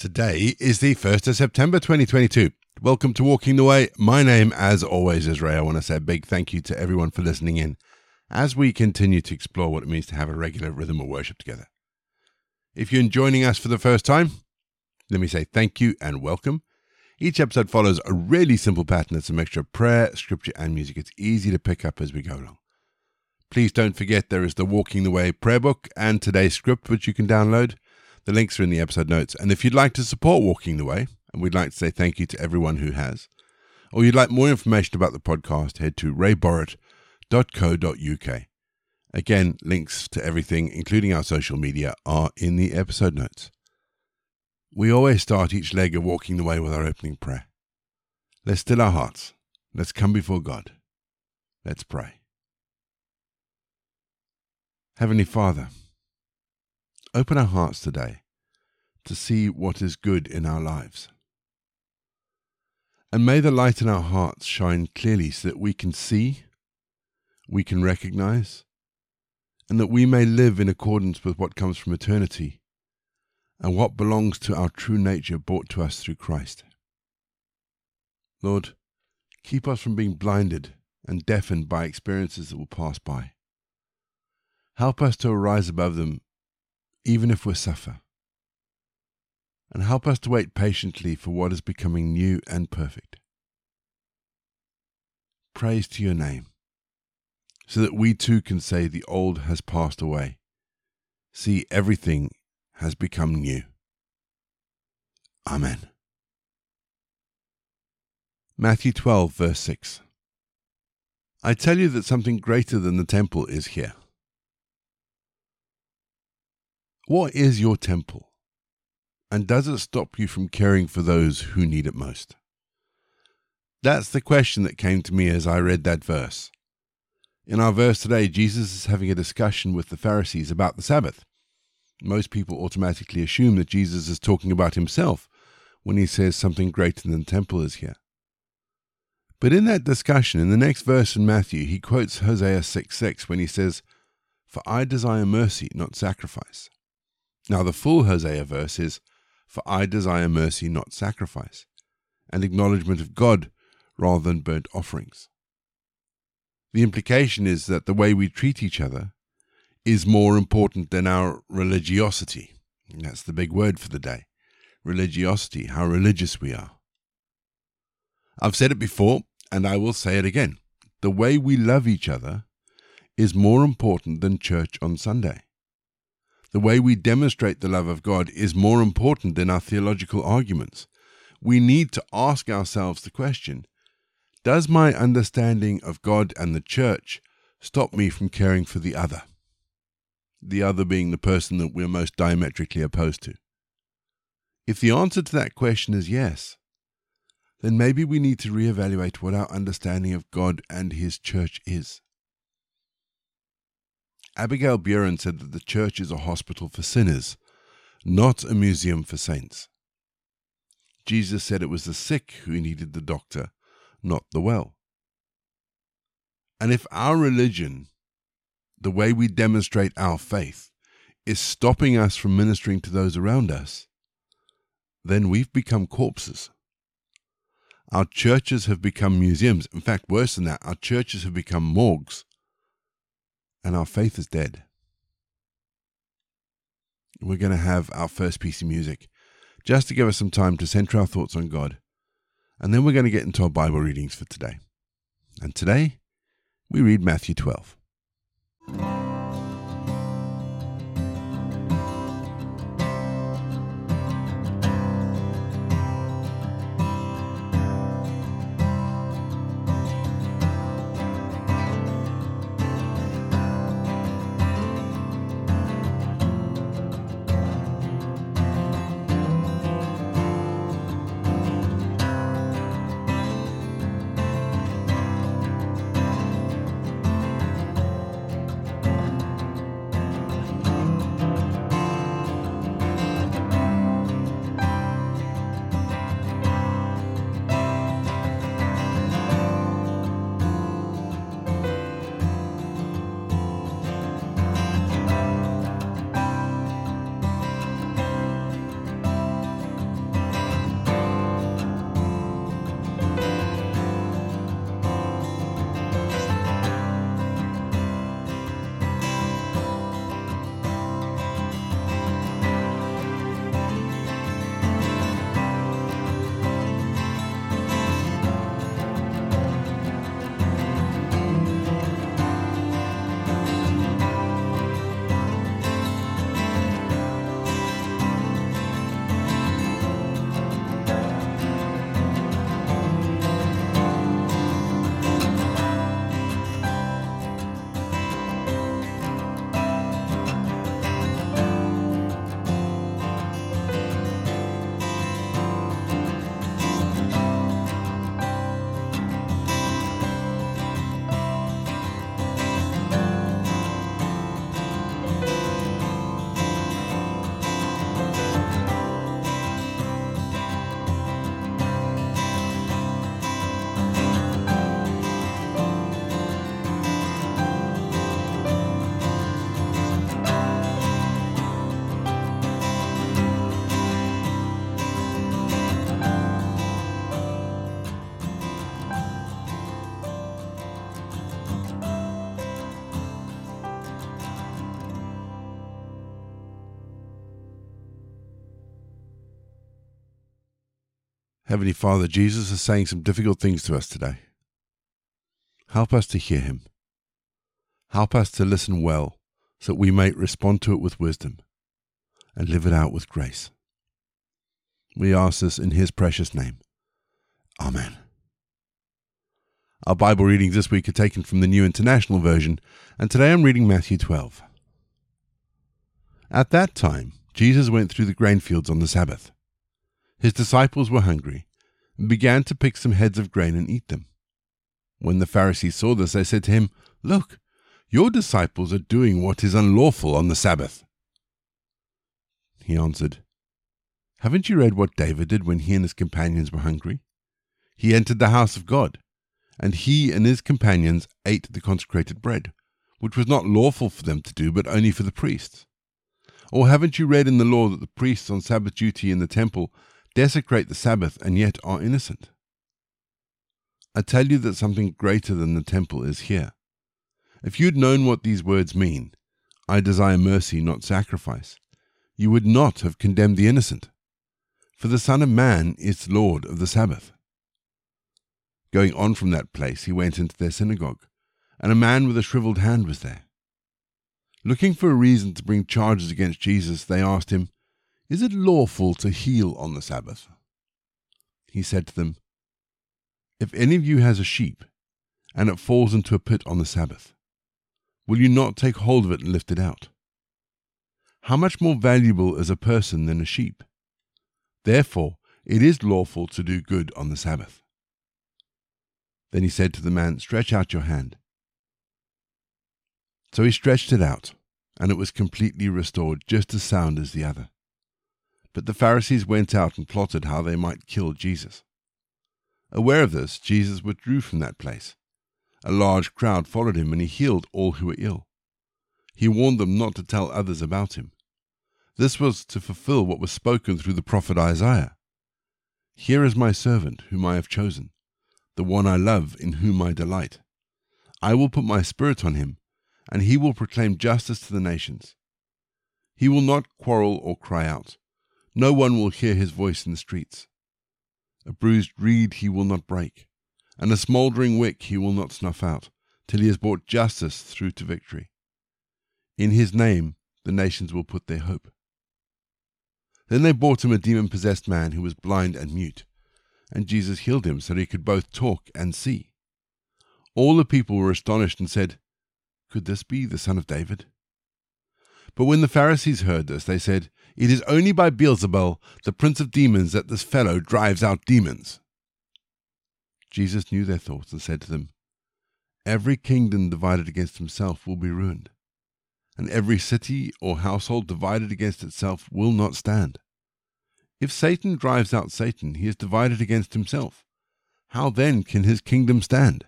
Today is the 1st of September 2022. Welcome to Walking the Way. My name, as always, is Ray. I want to say a big thank you to everyone for listening in as we continue to explore what it means to have a regular rhythm of worship together. If you're joining us for the first time, let me say thank you and welcome. Each episode follows a really simple pattern. It's a mixture of prayer, scripture, and music. It's easy to pick up as we go along. Please don't forget there is the Walking the Way prayer book and today's script, which you can download. The links are in the episode notes. And if you'd like to support Walking the Way, and we'd like to say thank you to everyone who has, or you'd like more information about the podcast, head to rayborrett.co.uk. Again, links to everything, including our social media, are in the episode notes. We always start each leg of Walking the Way with our opening prayer. Let's still our hearts. Let's come before God. Let's pray. Heavenly Father, open our hearts today to see what is good in our lives. And may the light in our hearts shine clearly so that we can see, we can recognize, and that we may live in accordance with what comes from eternity and what belongs to our true nature brought to us through Christ. Lord, keep us from being blinded and deafened by experiences that will pass by. Help us to arise above them, even if we suffer. And help us to wait patiently for what is becoming new and perfect. Praise to your name, so that we too can say the old has passed away. See, everything has become new. Amen. Matthew 12, verse 6. I tell you that something greater than the temple is here. What is your temple? And does it stop you from caring for those who need it most? That's the question that came to me as I read that verse. In our verse today, Jesus is having a discussion with the Pharisees about the Sabbath. Most people automatically assume that Jesus is talking about himself when he says something greater than the temple is here. But in that discussion, in the next verse in Matthew, he quotes Hosea 6 6 when he says, For I desire mercy, not sacrifice. Now, the full Hosea verse is, For I desire mercy, not sacrifice, and acknowledgement of God rather than burnt offerings. The implication is that the way we treat each other is more important than our religiosity. That's the big word for the day. Religiosity, how religious we are. I've said it before, and I will say it again. The way we love each other is more important than church on Sunday. The way we demonstrate the love of God is more important than our theological arguments. We need to ask ourselves the question Does my understanding of God and the church stop me from caring for the other? The other being the person that we're most diametrically opposed to. If the answer to that question is yes, then maybe we need to reevaluate what our understanding of God and His church is. Abigail Buren said that the church is a hospital for sinners, not a museum for saints. Jesus said it was the sick who needed the doctor, not the well. And if our religion, the way we demonstrate our faith, is stopping us from ministering to those around us, then we've become corpses. Our churches have become museums. In fact, worse than that, our churches have become morgues and our faith is dead. We're going to have our first piece of music just to give us some time to center our thoughts on God. And then we're going to get into our Bible readings for today. And today, we read Matthew 12. Heavenly Father, Jesus is saying some difficult things to us today. Help us to hear him. Help us to listen well so that we may respond to it with wisdom and live it out with grace. We ask this in his precious name. Amen. Our Bible readings this week are taken from the New International Version, and today I'm reading Matthew 12. At that time, Jesus went through the grain fields on the Sabbath. His disciples were hungry and began to pick some heads of grain and eat them. When the Pharisees saw this, they said to him, Look, your disciples are doing what is unlawful on the Sabbath. He answered, Haven't you read what David did when he and his companions were hungry? He entered the house of God, and he and his companions ate the consecrated bread, which was not lawful for them to do, but only for the priests. Or haven't you read in the law that the priests on Sabbath duty in the temple desecrate the Sabbath and yet are innocent? I tell you that something greater than the temple is here. If you had known what these words mean, I desire mercy, not sacrifice, you would not have condemned the innocent. For the Son of Man is Lord of the Sabbath. Going on from that place, he went into their synagogue, and a man with a shriveled hand was there. Looking for a reason to bring charges against Jesus, they asked him, Is it lawful to heal on the Sabbath? He said to them, If any of you has a sheep, and it falls into a pit on the Sabbath, will you not take hold of it and lift it out? How much more valuable is a person than a sheep? Therefore, it is lawful to do good on the Sabbath. Then he said to the man, Stretch out your hand. So he stretched it out, and it was completely restored, just as sound as the other. But the Pharisees went out and plotted how they might kill Jesus. Aware of this, Jesus withdrew from that place. A large crowd followed him, and he healed all who were ill. He warned them not to tell others about him. This was to fulfill what was spoken through the prophet Isaiah. Here is my servant, whom I have chosen, the one I love, in whom I delight. I will put my spirit on him, and he will proclaim justice to the nations. He will not quarrel or cry out. No one will hear his voice in the streets. A bruised reed he will not break, and a smouldering wick he will not snuff out, till he has brought justice through to victory. In his name the nations will put their hope. Then they brought him a demon possessed man who was blind and mute, and Jesus healed him so that he could both talk and see. All the people were astonished and said, Could this be the son of David? But when the Pharisees heard this, they said, It is only by Beelzebul, the prince of demons, that this fellow drives out demons. Jesus knew their thoughts and said to them, Every kingdom divided against himself will be ruined and every city or household divided against itself will not stand. If Satan drives out Satan, he is divided against himself. How then can his kingdom stand?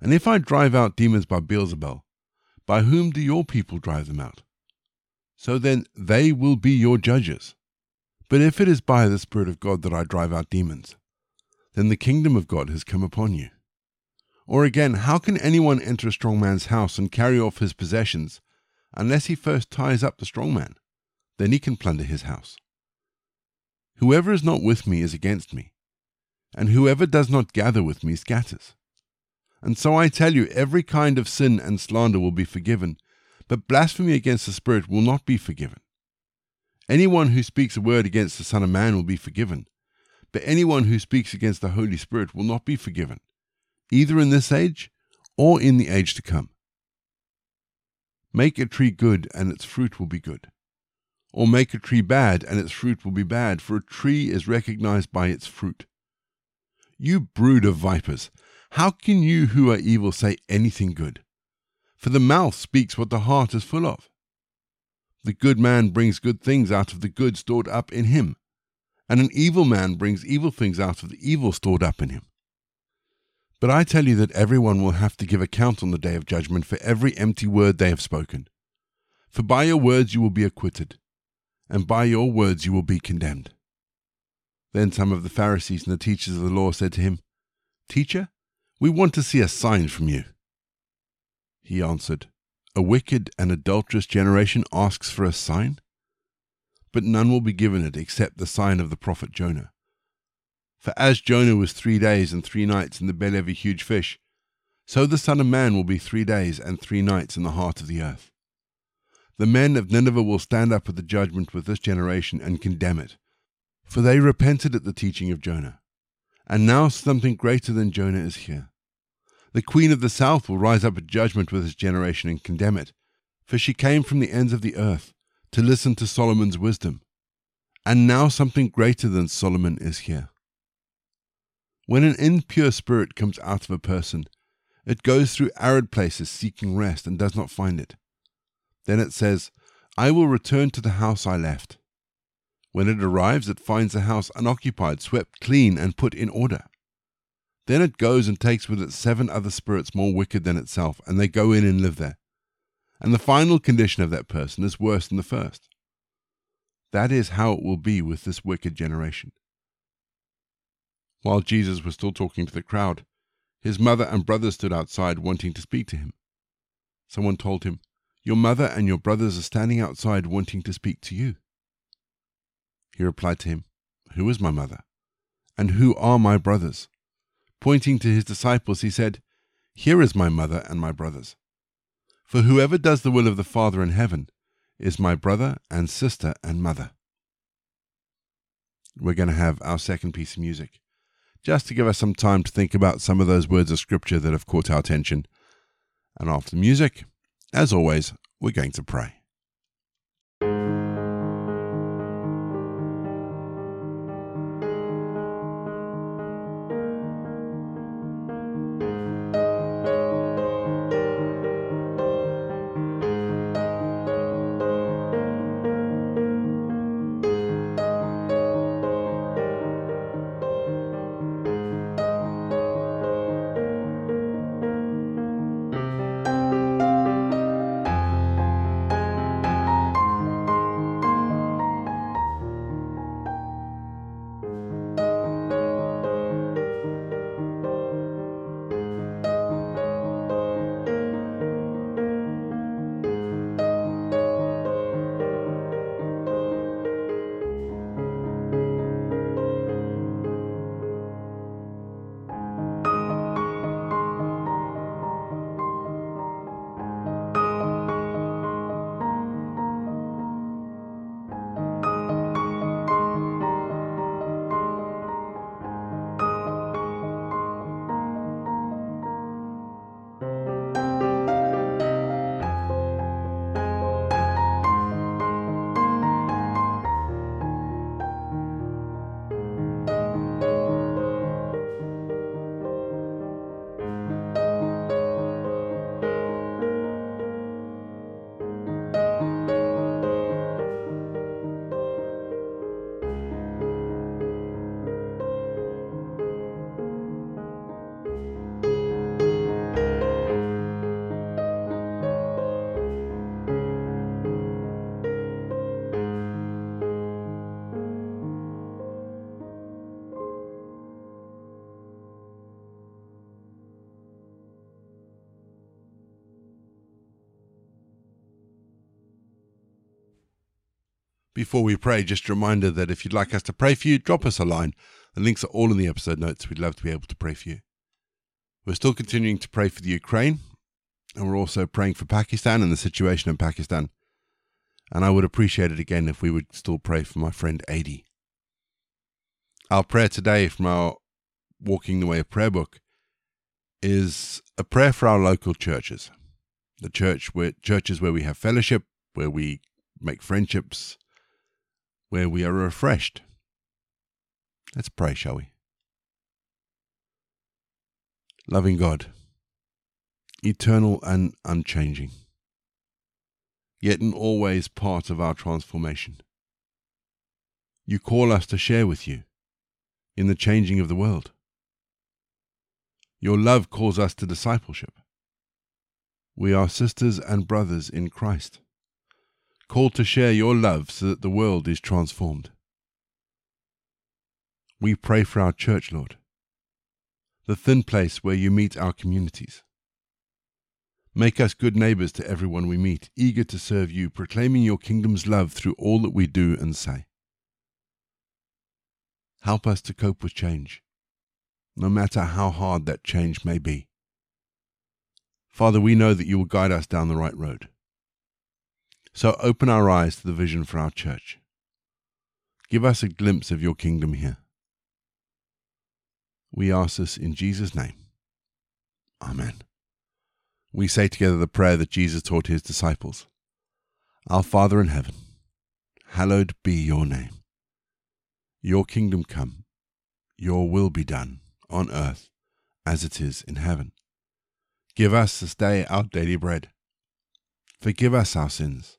And if I drive out demons by Beelzebul, by whom do your people drive them out? So then they will be your judges. But if it is by the Spirit of God that I drive out demons, then the kingdom of God has come upon you. Or again, how can anyone enter a strong man's house and carry off his possessions unless he first ties up the strong man? Then he can plunder his house. Whoever is not with me is against me, and whoever does not gather with me scatters. And so I tell you, every kind of sin and slander will be forgiven, but blasphemy against the Spirit will not be forgiven. Anyone who speaks a word against the Son of Man will be forgiven, but anyone who speaks against the Holy Spirit will not be forgiven either in this age or in the age to come. Make a tree good, and its fruit will be good. Or make a tree bad, and its fruit will be bad, for a tree is recognized by its fruit. You brood of vipers, how can you who are evil say anything good? For the mouth speaks what the heart is full of. The good man brings good things out of the good stored up in him, and an evil man brings evil things out of the evil stored up in him. But I tell you that everyone will have to give account on the day of judgment for every empty word they have spoken. For by your words you will be acquitted, and by your words you will be condemned. Then some of the Pharisees and the teachers of the law said to him, Teacher, we want to see a sign from you. He answered, A wicked and adulterous generation asks for a sign, but none will be given it except the sign of the prophet Jonah. For as Jonah was three days and three nights in the belly of a huge fish, so the Son of Man will be three days and three nights in the heart of the earth. The men of Nineveh will stand up at the judgment with this generation and condemn it, for they repented at the teaching of Jonah. And now something greater than Jonah is here. The queen of the south will rise up at judgment with this generation and condemn it, for she came from the ends of the earth to listen to Solomon's wisdom. And now something greater than Solomon is here. When an impure spirit comes out of a person, it goes through arid places seeking rest and does not find it. Then it says, I will return to the house I left. When it arrives, it finds the house unoccupied, swept clean, and put in order. Then it goes and takes with it seven other spirits more wicked than itself, and they go in and live there. And the final condition of that person is worse than the first. That is how it will be with this wicked generation. While Jesus was still talking to the crowd, his mother and brothers stood outside wanting to speak to him. Someone told him, Your mother and your brothers are standing outside wanting to speak to you. He replied to him, Who is my mother? And who are my brothers? Pointing to his disciples, he said, Here is my mother and my brothers. For whoever does the will of the Father in heaven is my brother and sister and mother. We're going to have our second piece of music just to give us some time to think about some of those words of scripture that have caught our attention. And after the music, as always, we're going to pray. Before we pray, just a reminder that if you'd like us to pray for you, drop us a line. The links are all in the episode notes. We'd love to be able to pray for you. We're still continuing to pray for the Ukraine, and we're also praying for Pakistan and the situation in Pakistan. And I would appreciate it again if we would still pray for my friend Adi. Our prayer today from our Walking the Way of Prayer book is a prayer for our local churches. The church where churches where we have fellowship, where we make friendships, where we are refreshed. Let's pray, shall we? Loving God, eternal and unchanging, yet in always part of our transformation. You call us to share with you in the changing of the world. Your love calls us to discipleship. We are sisters and brothers in Christ called to share your love so that the world is transformed. We pray for our church, Lord, the thin place where you meet our communities. Make us good neighbors to everyone we meet, eager to serve you, proclaiming your kingdom's love through all that we do and say. Help us to cope with change, no matter how hard that change may be. Father, we know that you will guide us down the right road. So open our eyes to the vision for our church. Give us a glimpse of your kingdom here. We ask this in Jesus' name. Amen. We say together the prayer that Jesus taught his disciples Our Father in heaven, hallowed be your name. Your kingdom come, your will be done on earth as it is in heaven. Give us this day our daily bread. Forgive us our sins,